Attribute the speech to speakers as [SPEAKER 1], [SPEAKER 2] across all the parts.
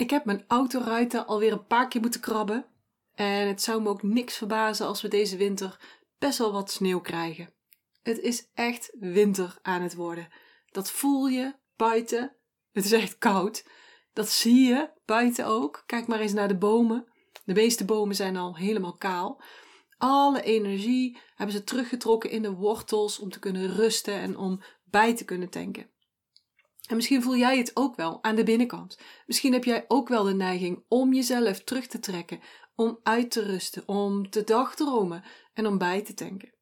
[SPEAKER 1] Ik heb mijn autoruiten alweer een paar keer moeten krabben. En het zou me ook niks verbazen als we deze winter best wel wat sneeuw krijgen. Het is echt winter aan het worden. Dat voel je buiten. Het is echt koud. Dat zie je buiten ook. Kijk maar eens naar de bomen. De meeste bomen zijn al helemaal kaal. Alle energie hebben ze teruggetrokken in de wortels om te kunnen rusten en om bij te kunnen tanken. En misschien voel jij het ook wel aan de binnenkant. Misschien heb jij ook wel de neiging om jezelf terug te trekken, om uit te rusten, om te dagdromen en om bij te tanken.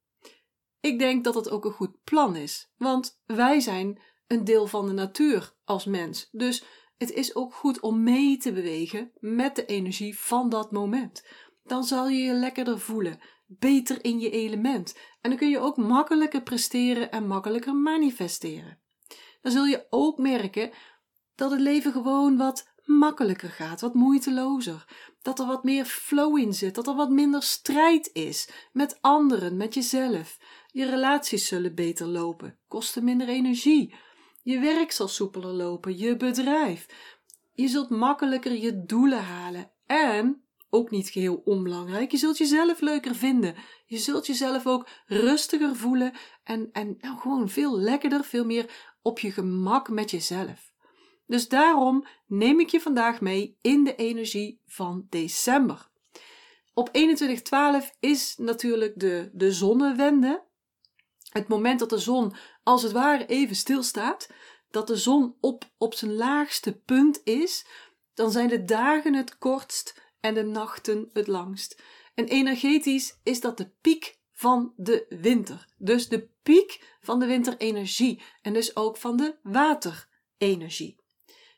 [SPEAKER 1] Ik denk dat dat ook een goed plan is, want wij zijn een deel van de natuur als mens. Dus het is ook goed om mee te bewegen met de energie van dat moment. Dan zal je je lekkerder voelen, beter in je element. En dan kun je ook makkelijker presteren en makkelijker manifesteren. Dan zul je ook merken dat het leven gewoon wat makkelijker gaat, wat moeitelozer. Dat er wat meer flow in zit, dat er wat minder strijd is met anderen, met jezelf. Je relaties zullen beter lopen, kosten minder energie. Je werk zal soepeler lopen, je bedrijf. Je zult makkelijker je doelen halen en, ook niet geheel onbelangrijk, je zult jezelf leuker vinden. Je zult jezelf ook rustiger voelen en, en gewoon veel lekkerder, veel meer op je gemak met jezelf. Dus daarom neem ik je vandaag mee in de energie van december. Op 2112 is natuurlijk de, de zonnewende. Het moment dat de zon als het ware even stilstaat, dat de zon op, op zijn laagste punt is, dan zijn de dagen het kortst en de nachten het langst. En energetisch is dat de piek van de winter. Dus de piek van de winterenergie en dus ook van de waterenergie.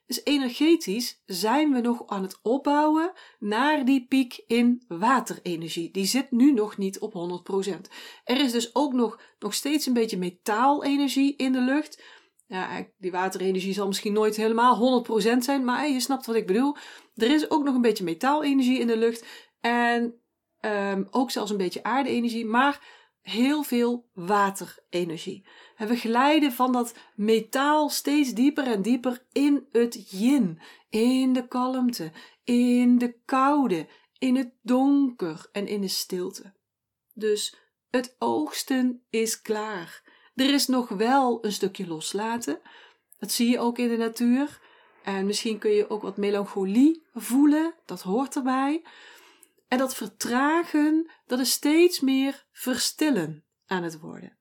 [SPEAKER 1] Dus energetisch zijn we nog aan het opbouwen naar die piek in waterenergie. Die zit nu nog niet op 100%. Er is dus ook nog, nog steeds een beetje metaalenergie in de lucht. Ja, die waterenergie zal misschien nooit helemaal 100% zijn, maar je snapt wat ik bedoel. Er is ook nog een beetje metaalenergie in de lucht en um, ook zelfs een beetje aarde-energie, maar heel veel waterenergie. En we glijden van dat metaal steeds dieper en dieper in het yin, in de kalmte, in de koude, in het donker en in de stilte. Dus het oogsten is klaar. Er is nog wel een stukje loslaten. Dat zie je ook in de natuur. En misschien kun je ook wat melancholie voelen. Dat hoort erbij. En dat vertragen, dat is steeds meer verstillen aan het worden.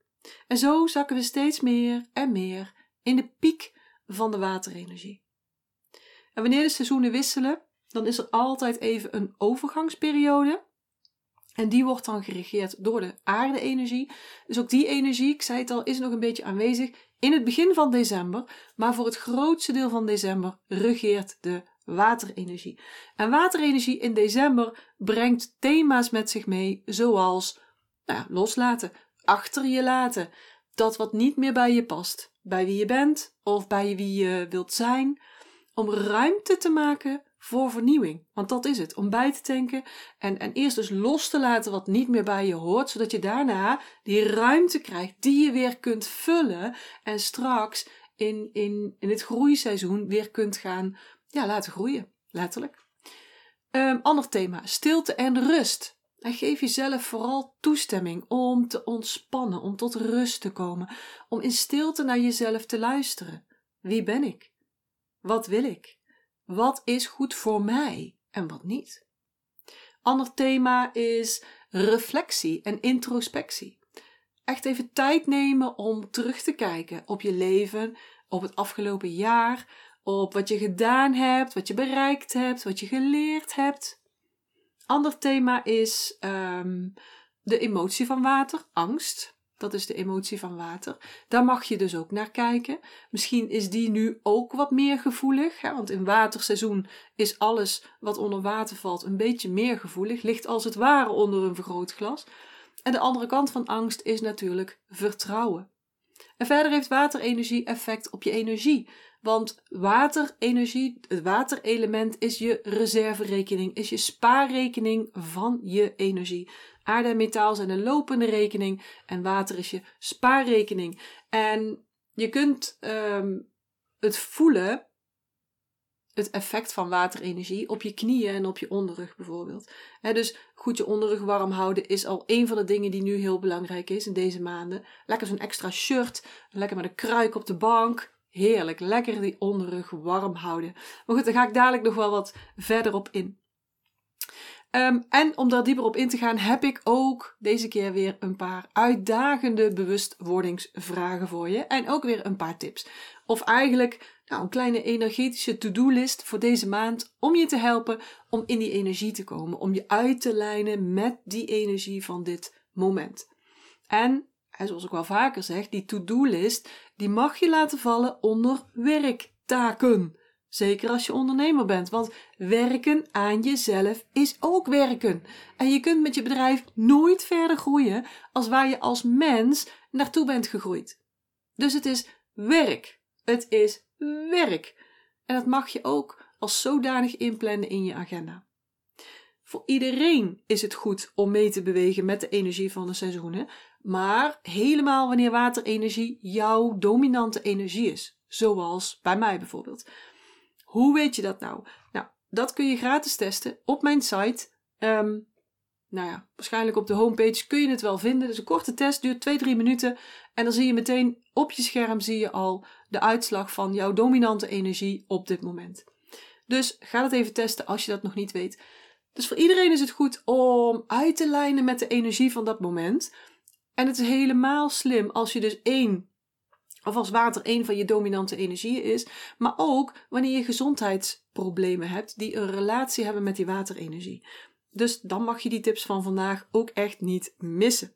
[SPEAKER 1] En zo zakken we steeds meer en meer in de piek van de waterenergie. En wanneer de seizoenen wisselen, dan is er altijd even een overgangsperiode. En die wordt dan geregeerd door de aarde-energie. Dus ook die energie, ik zei het al, is nog een beetje aanwezig in het begin van december. Maar voor het grootste deel van december regeert de waterenergie. En waterenergie in december brengt thema's met zich mee, zoals nou, loslaten, achter je laten, dat wat niet meer bij je past, bij wie je bent of bij wie je wilt zijn, om ruimte te maken voor vernieuwing. Want dat is het, om bij te tanken en, en eerst dus los te laten wat niet meer bij je hoort, zodat je daarna die ruimte krijgt die je weer kunt vullen en straks in, in, in het groeiseizoen weer kunt gaan ja, laten groeien, letterlijk. Um, ander thema, stilte en rust. Geef jezelf vooral toestemming om te ontspannen, om tot rust te komen, om in stilte naar jezelf te luisteren. Wie ben ik? Wat wil ik? Wat is goed voor mij en wat niet? Ander thema is reflectie en introspectie. Echt even tijd nemen om terug te kijken op je leven, op het afgelopen jaar, op wat je gedaan hebt, wat je bereikt hebt, wat je geleerd hebt. Ander thema is um, de emotie van water, angst. Dat is de emotie van water. Daar mag je dus ook naar kijken. Misschien is die nu ook wat meer gevoelig, hè, want in waterseizoen is alles wat onder water valt een beetje meer gevoelig, ligt als het ware onder een vergrootglas. En de andere kant van angst is natuurlijk vertrouwen. En verder heeft waterenergie effect op je energie. Want waterenergie, het waterelement is je reserverekening, is je spaarrekening van je energie. Aarde en metaal zijn een lopende rekening en water is je spaarrekening. En je kunt um, het voelen het effect van waterenergie op je knieën en op je onderrug bijvoorbeeld. dus goed je onderrug warm houden is al een van de dingen die nu heel belangrijk is in deze maanden. Lekker zo'n extra shirt, lekker met een kruik op de bank. Heerlijk, lekker die onderrug warm houden. Maar goed, daar ga ik dadelijk nog wel wat verder op in. Um, en om daar dieper op in te gaan, heb ik ook deze keer weer een paar uitdagende bewustwordingsvragen voor je. En ook weer een paar tips. Of eigenlijk nou, een kleine energetische to-do-list voor deze maand om je te helpen om in die energie te komen. Om je uit te lijnen met die energie van dit moment. En, zoals ik wel vaker zeg, die to-do-list, die mag je laten vallen onder werktaken. Zeker als je ondernemer bent, want werken aan jezelf is ook werken. En je kunt met je bedrijf nooit verder groeien als waar je als mens naartoe bent gegroeid. Dus het is werk. Het is werk. En dat mag je ook als zodanig inplannen in je agenda. Voor iedereen is het goed om mee te bewegen met de energie van de seizoenen, maar helemaal wanneer waterenergie jouw dominante energie is, zoals bij mij bijvoorbeeld. Hoe weet je dat nou? Nou, dat kun je gratis testen op mijn site. Um, nou ja, waarschijnlijk op de homepage kun je het wel vinden. Dus een korte test, duurt 2-3 minuten. En dan zie je meteen op je scherm zie je al de uitslag van jouw dominante energie op dit moment. Dus ga dat even testen als je dat nog niet weet. Dus voor iedereen is het goed om uit te lijnen met de energie van dat moment. En het is helemaal slim als je dus één of als water een van je dominante energieën is, maar ook wanneer je gezondheidsproblemen hebt die een relatie hebben met die waterenergie. Dus dan mag je die tips van vandaag ook echt niet missen.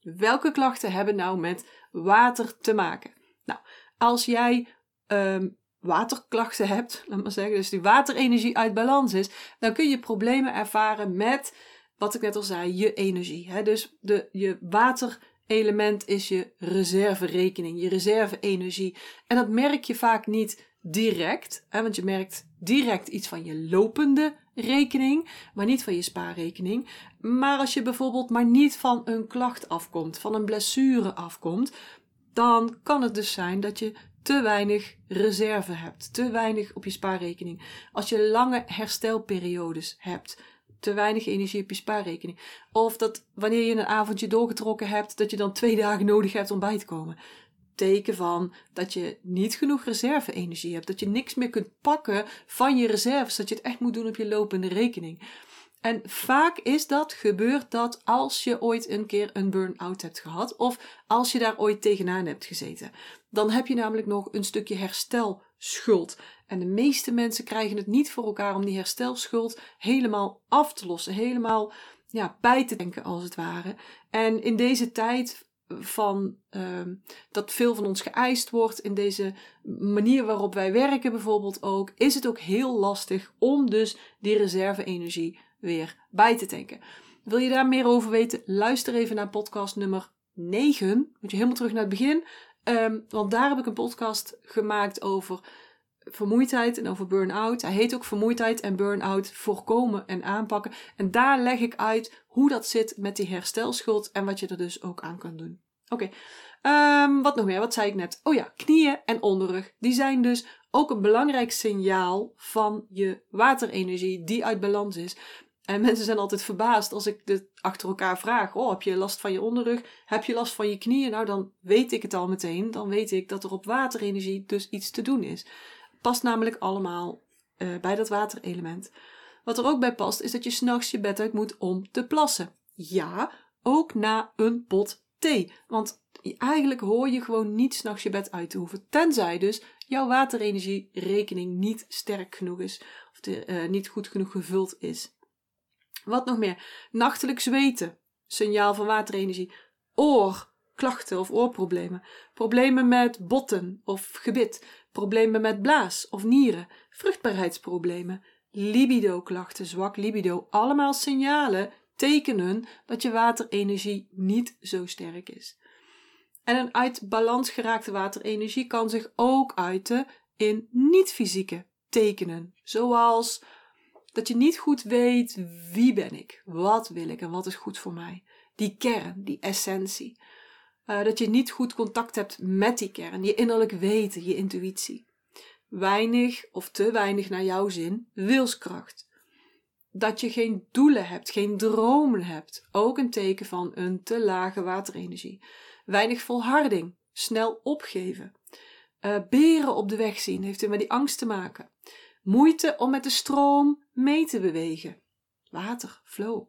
[SPEAKER 1] Welke klachten hebben nou met water te maken? Nou, als jij um, waterklachten hebt, laat maar zeggen, dus die waterenergie uit balans is, dan kun je problemen ervaren met, wat ik net al zei, je energie. Hè? Dus de, je water element is je reserverekening, je reserve-energie. En dat merk je vaak niet direct, hè, want je merkt direct iets van je lopende rekening, maar niet van je spaarrekening. Maar als je bijvoorbeeld maar niet van een klacht afkomt, van een blessure afkomt, dan kan het dus zijn dat je te weinig reserve hebt, te weinig op je spaarrekening. Als je lange herstelperiodes hebt, te weinig energie op je spaarrekening. Of dat wanneer je een avondje doorgetrokken hebt, dat je dan twee dagen nodig hebt om bij te komen. Teken van dat je niet genoeg reserve-energie hebt. Dat je niks meer kunt pakken van je reserves. Dat je het echt moet doen op je lopende rekening. En vaak is dat, gebeurt dat als je ooit een keer een burn-out hebt gehad. Of als je daar ooit tegenaan hebt gezeten. Dan heb je namelijk nog een stukje herstelschuld. En de meeste mensen krijgen het niet voor elkaar om die herstelschuld helemaal af te lossen. Helemaal ja, bij te denken als het ware. En in deze tijd van uh, dat veel van ons geëist wordt, in deze manier waarop wij werken bijvoorbeeld ook, is het ook heel lastig om dus die reserve-energie weer bij te tanken. Wil je daar meer over weten? Luister even naar podcast nummer 9. Moet je helemaal terug naar het begin. Um, want daar heb ik een podcast gemaakt over vermoeidheid en over burn-out. Hij heet ook vermoeidheid en burn-out voorkomen en aanpakken. En daar leg ik uit hoe dat zit met die herstelschuld en wat je er dus ook aan kan doen. Oké, um, wat nog meer? Wat zei ik net? Oh ja, knieën en onderrug. Die zijn dus ook een belangrijk signaal van je waterenergie die uit balans is. En mensen zijn altijd verbaasd als ik dit achter elkaar vraag. Oh, heb je last van je onderrug? Heb je last van je knieën? Nou, dan weet ik het al meteen. Dan weet ik dat er op waterenergie dus iets te doen is. Past namelijk allemaal uh, bij dat waterelement. Wat er ook bij past, is dat je s'nachts je bed uit moet om te plassen. Ja, ook na een pot thee. Want eigenlijk hoor je gewoon niet s'nachts je bed uit te hoeven. Tenzij dus jouw waterenergie-rekening niet sterk genoeg is. Of de, uh, niet goed genoeg gevuld is. Wat nog meer? Nachtelijk zweten. Signaal van waterenergie. Oorklachten of oorproblemen. Problemen met botten of gebit. Problemen met blaas of nieren. Vruchtbaarheidsproblemen. Libido-klachten, zwak libido. Allemaal signalen, tekenen dat je waterenergie niet zo sterk is. En een uit balans geraakte waterenergie kan zich ook uiten in niet-fysieke tekenen, zoals dat je niet goed weet wie ben ik, wat wil ik en wat is goed voor mij. Die kern, die essentie. Uh, dat je niet goed contact hebt met die kern, je innerlijk weten, je intuïtie. weinig of te weinig naar jouw zin wilskracht. Dat je geen doelen hebt, geen dromen hebt, ook een teken van een te lage waterenergie. Weinig volharding, snel opgeven. Uh, beren op de weg zien heeft weer met die angst te maken. Moeite om met de stroom mee te bewegen. Water, flow.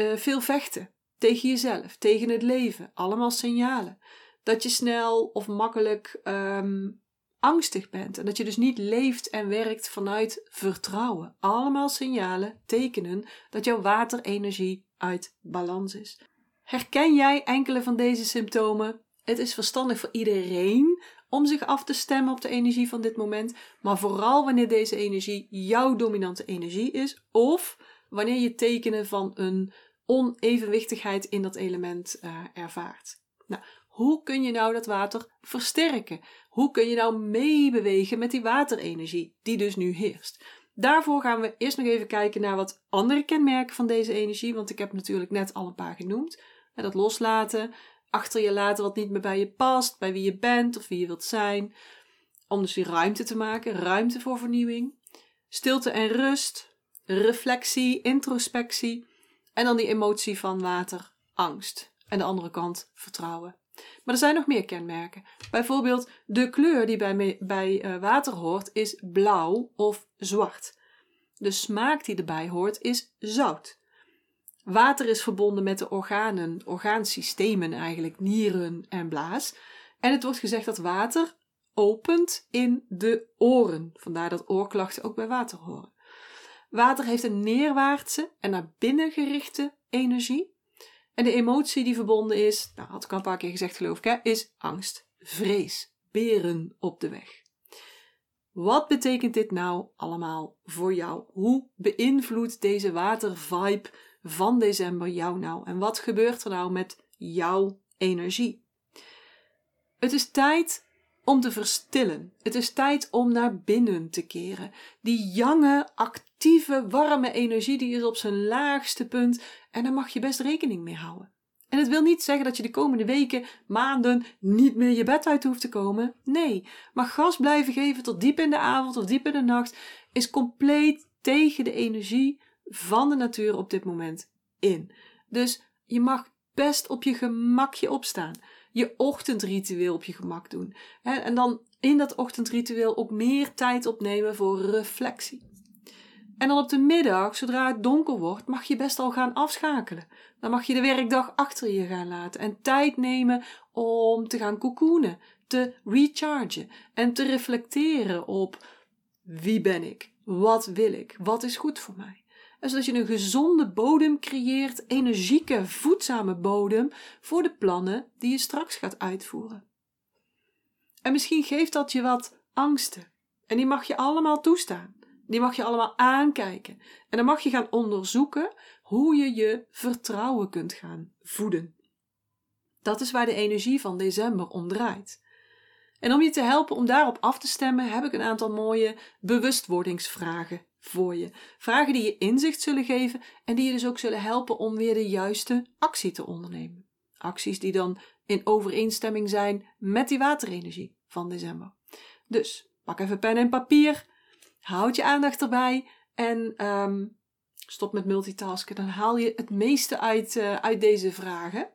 [SPEAKER 1] Uh, veel vechten tegen jezelf, tegen het leven, allemaal signalen. Dat je snel of makkelijk um, angstig bent en dat je dus niet leeft en werkt vanuit vertrouwen. Allemaal signalen, tekenen dat jouw waterenergie uit balans is. Herken jij enkele van deze symptomen? Het is verstandig voor iedereen om zich af te stemmen op de energie van dit moment, maar vooral wanneer deze energie jouw dominante energie is of wanneer je tekenen van een onevenwichtigheid in dat element uh, ervaart. Nou, hoe kun je nou dat water versterken? Hoe kun je nou meebewegen met die waterenergie die dus nu heerst? Daarvoor gaan we eerst nog even kijken naar wat andere kenmerken van deze energie, want ik heb natuurlijk net al een paar genoemd. Dat loslaten, achter je laten wat niet meer bij je past, bij wie je bent of wie je wilt zijn. Om dus weer ruimte te maken, ruimte voor vernieuwing. Stilte en rust, reflectie, introspectie. En dan die emotie van water, angst. En de andere kant, vertrouwen. Maar er zijn nog meer kenmerken. Bijvoorbeeld de kleur die bij, bij uh, water hoort is blauw of zwart. De smaak die erbij hoort is zout. Water is verbonden met de organen, orgaansystemen eigenlijk, nieren en blaas. En het wordt gezegd dat water opent in de oren. Vandaar dat oorklachten ook bij water horen. Water heeft een neerwaartse en naar binnen gerichte energie. En de emotie die verbonden is, nou had ik al een paar keer gezegd geloof ik, hè, is angst, vrees, beren op de weg. Wat betekent dit nou allemaal voor jou? Hoe beïnvloedt deze watervibe van december jou nou? En wat gebeurt er nou met jouw energie? Het is tijd om te verstillen. Het is tijd om naar binnen te keren. Die jonge, actieve, warme energie die is op zijn laagste punt en daar mag je best rekening mee houden. En het wil niet zeggen dat je de komende weken, maanden niet meer je bed uit hoeft te komen. Nee, maar gas blijven geven tot diep in de avond of diep in de nacht is compleet tegen de energie van de natuur op dit moment in. Dus je mag best op je gemakje opstaan. Je ochtendritueel op je gemak doen. En dan in dat ochtendritueel ook meer tijd opnemen voor reflectie. En dan op de middag, zodra het donker wordt, mag je best al gaan afschakelen. Dan mag je de werkdag achter je gaan laten en tijd nemen om te gaan cocoonen, te rechargen en te reflecteren op wie ben ik, wat wil ik, wat is goed voor mij. Zodat je een gezonde bodem creëert, energieke, voedzame bodem voor de plannen die je straks gaat uitvoeren. En misschien geeft dat je wat angsten. En die mag je allemaal toestaan. Die mag je allemaal aankijken. En dan mag je gaan onderzoeken hoe je je vertrouwen kunt gaan voeden. Dat is waar de energie van december om draait. En om je te helpen om daarop af te stemmen, heb ik een aantal mooie bewustwordingsvragen voor je. Vragen die je inzicht zullen geven en die je dus ook zullen helpen om weer de juiste actie te ondernemen. Acties die dan in overeenstemming zijn met die waterenergie van december. Dus pak even pen en papier, houd je aandacht erbij en um, stop met multitasken. Dan haal je het meeste uit, uh, uit deze vragen.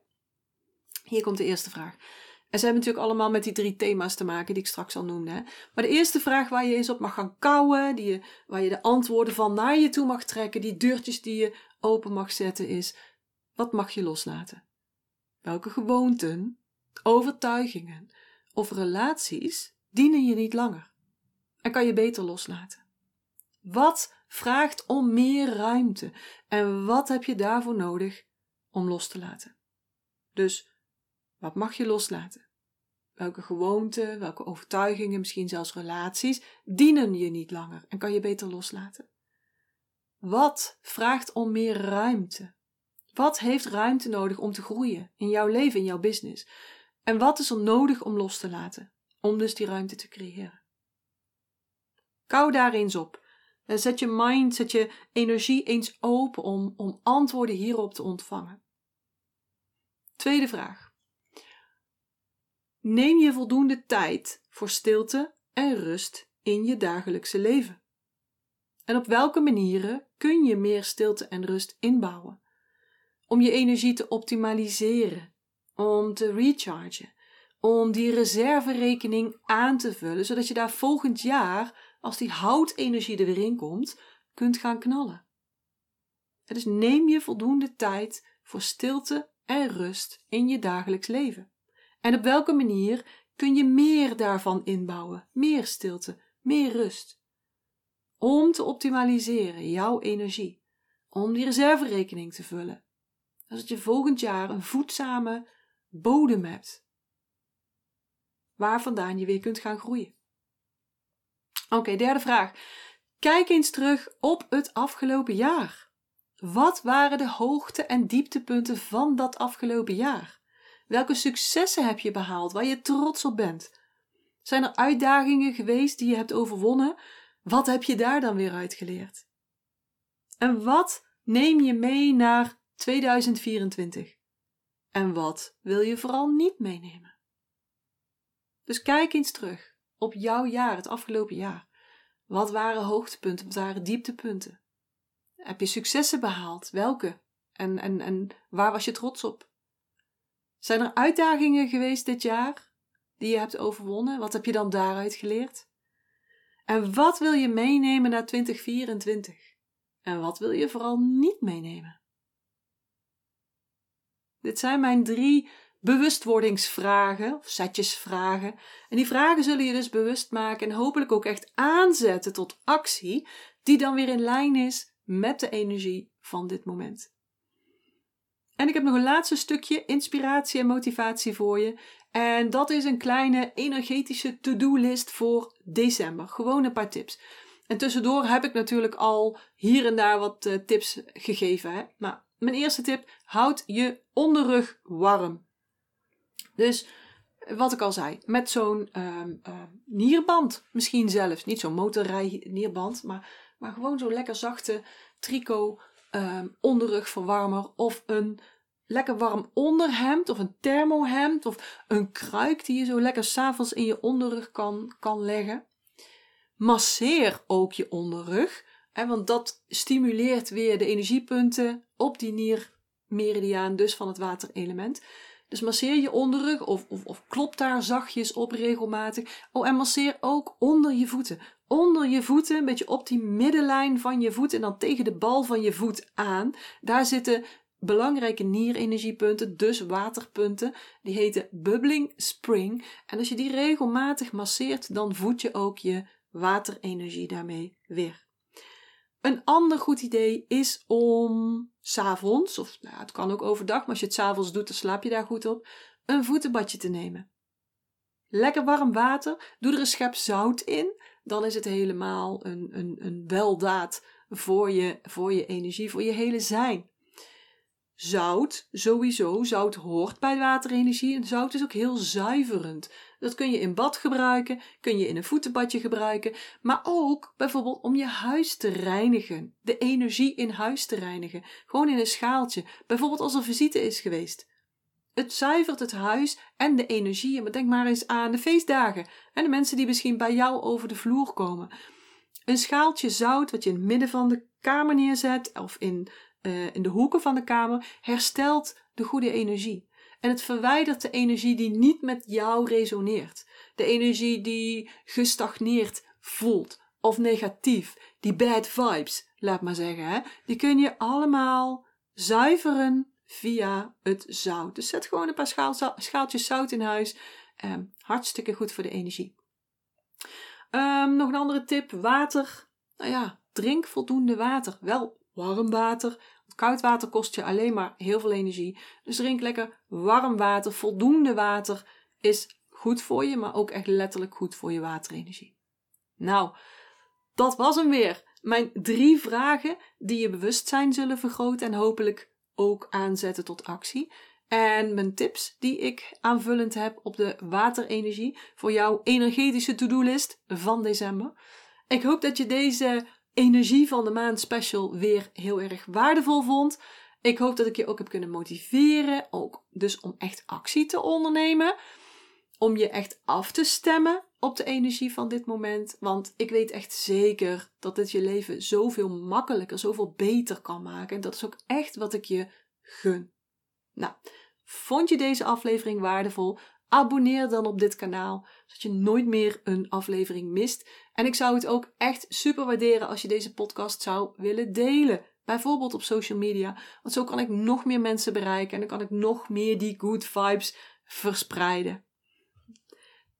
[SPEAKER 1] Hier komt de eerste vraag. En ze hebben natuurlijk allemaal met die drie thema's te maken die ik straks al noemde. Hè? Maar de eerste vraag waar je eens op mag gaan kouwen, die je, waar je de antwoorden van naar je toe mag trekken, die deurtjes die je open mag zetten, is: wat mag je loslaten? Welke gewoonten, overtuigingen of relaties dienen je niet langer? En kan je beter loslaten? Wat vraagt om meer ruimte? En wat heb je daarvoor nodig om los te laten? Dus wat mag je loslaten? Welke gewoonten, welke overtuigingen, misschien zelfs relaties, dienen je niet langer en kan je beter loslaten? Wat vraagt om meer ruimte? Wat heeft ruimte nodig om te groeien in jouw leven, in jouw business? En wat is er nodig om los te laten, om dus die ruimte te creëren? Kou daar eens op. Zet je mind, zet je energie eens open om, om antwoorden hierop te ontvangen. Tweede vraag. Neem je voldoende tijd voor stilte en rust in je dagelijkse leven? En op welke manieren kun je meer stilte en rust inbouwen? Om je energie te optimaliseren, om te rechargen, om die reserverekening aan te vullen, zodat je daar volgend jaar, als die houtenergie er weer in komt, kunt gaan knallen. dus neem je voldoende tijd voor stilte en rust in je dagelijks leven. En op welke manier kun je meer daarvan inbouwen? Meer stilte, meer rust. Om te optimaliseren jouw energie, om die reserverekening te vullen, zodat je volgend jaar een voedzame bodem hebt waar vandaan je weer kunt gaan groeien. Oké, derde vraag. Kijk eens terug op het afgelopen jaar. Wat waren de hoogte- en dieptepunten van dat afgelopen jaar? Welke successen heb je behaald waar je trots op bent? Zijn er uitdagingen geweest die je hebt overwonnen? Wat heb je daar dan weer uitgeleerd? En wat neem je mee naar 2024? En wat wil je vooral niet meenemen? Dus kijk eens terug op jouw jaar, het afgelopen jaar. Wat waren hoogtepunten, wat waren dieptepunten? Heb je successen behaald? Welke? En, en, en waar was je trots op? Zijn er uitdagingen geweest dit jaar die je hebt overwonnen? Wat heb je dan daaruit geleerd? En wat wil je meenemen naar 2024? En wat wil je vooral niet meenemen? Dit zijn mijn drie bewustwordingsvragen of setjesvragen. En die vragen zullen je dus bewust maken en hopelijk ook echt aanzetten tot actie, die dan weer in lijn is met de energie van dit moment. En ik heb nog een laatste stukje inspiratie en motivatie voor je. En dat is een kleine energetische to-do-list voor december. Gewoon een paar tips. En tussendoor heb ik natuurlijk al hier en daar wat uh, tips gegeven. Hè? Maar mijn eerste tip: houd je onderrug warm. Dus wat ik al zei, met zo'n uh, uh, nierband misschien zelfs. Niet zo'n motorrij nierband, maar, maar gewoon zo'n lekker zachte tricot uh, onderrugverwarmer. Of een lekker warm onderhemd of een thermohemd. Of een kruik die je zo lekker s'avonds in je onderrug kan, kan leggen. Masseer ook je onderrug. Hè, want dat stimuleert weer de energiepunten op die niermeridiaan, dus van het waterelement. Dus masseer je onderrug of, of, of klop daar zachtjes op regelmatig. Oh, en masseer ook onder je voeten. Onder je voeten, een beetje op die middenlijn van je voet en dan tegen de bal van je voet aan. Daar zitten belangrijke nierenergiepunten, dus waterpunten. Die heten bubbling spring. En als je die regelmatig masseert, dan voed je ook je waterenergie daarmee weer. Een ander goed idee is om s'avonds, of nou, het kan ook overdag, maar als je het s'avonds doet, dan slaap je daar goed op, een voetenbadje te nemen. Lekker warm water, doe er een schep zout in, dan is het helemaal een, een, een weldaad voor je, voor je energie, voor je hele zijn. Zout, sowieso, zout hoort bij waterenergie en zout is ook heel zuiverend. Dat kun je in bad gebruiken, kun je in een voetenbadje gebruiken, maar ook bijvoorbeeld om je huis te reinigen, de energie in huis te reinigen, gewoon in een schaaltje, bijvoorbeeld als er visite is geweest. Het zuivert het huis en de energie. Maar denk maar eens aan de feestdagen en de mensen die misschien bij jou over de vloer komen. Een schaaltje zout wat je in het midden van de kamer neerzet of in uh, in de hoeken van de kamer herstelt de goede energie. En het verwijdert de energie die niet met jou resoneert. De energie die gestagneerd voelt of negatief. Die bad vibes, laat maar zeggen. Hè? Die kun je allemaal zuiveren via het zout. Dus zet gewoon een paar schaal, schaaltjes zout in huis. Um, hartstikke goed voor de energie. Um, nog een andere tip: water. Nou ja, drink voldoende water. Wel warm water. Koud water kost je alleen maar heel veel energie. Dus drink lekker warm water. Voldoende water is goed voor je, maar ook echt letterlijk goed voor je waterenergie. Nou, dat was hem weer. Mijn drie vragen die je bewustzijn zullen vergroten en hopelijk ook aanzetten tot actie. En mijn tips die ik aanvullend heb op de waterenergie voor jouw energetische to-do-list van december. Ik hoop dat je deze energie van de maand special weer heel erg waardevol vond. Ik hoop dat ik je ook heb kunnen motiveren, ook dus om echt actie te ondernemen. Om je echt af te stemmen op de energie van dit moment. Want ik weet echt zeker dat dit je leven zoveel makkelijker, zoveel beter kan maken. En dat is ook echt wat ik je gun. Nou, vond je deze aflevering waardevol? Abonneer dan op dit kanaal, zodat je nooit meer een aflevering mist. En ik zou het ook echt super waarderen als je deze podcast zou willen delen. Bijvoorbeeld op social media. Want zo kan ik nog meer mensen bereiken en dan kan ik nog meer die good vibes verspreiden.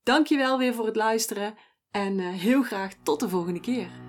[SPEAKER 1] Dankjewel weer voor het luisteren en eh, heel graag tot de volgende keer.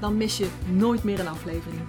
[SPEAKER 1] dan mis je nooit meer een aflevering.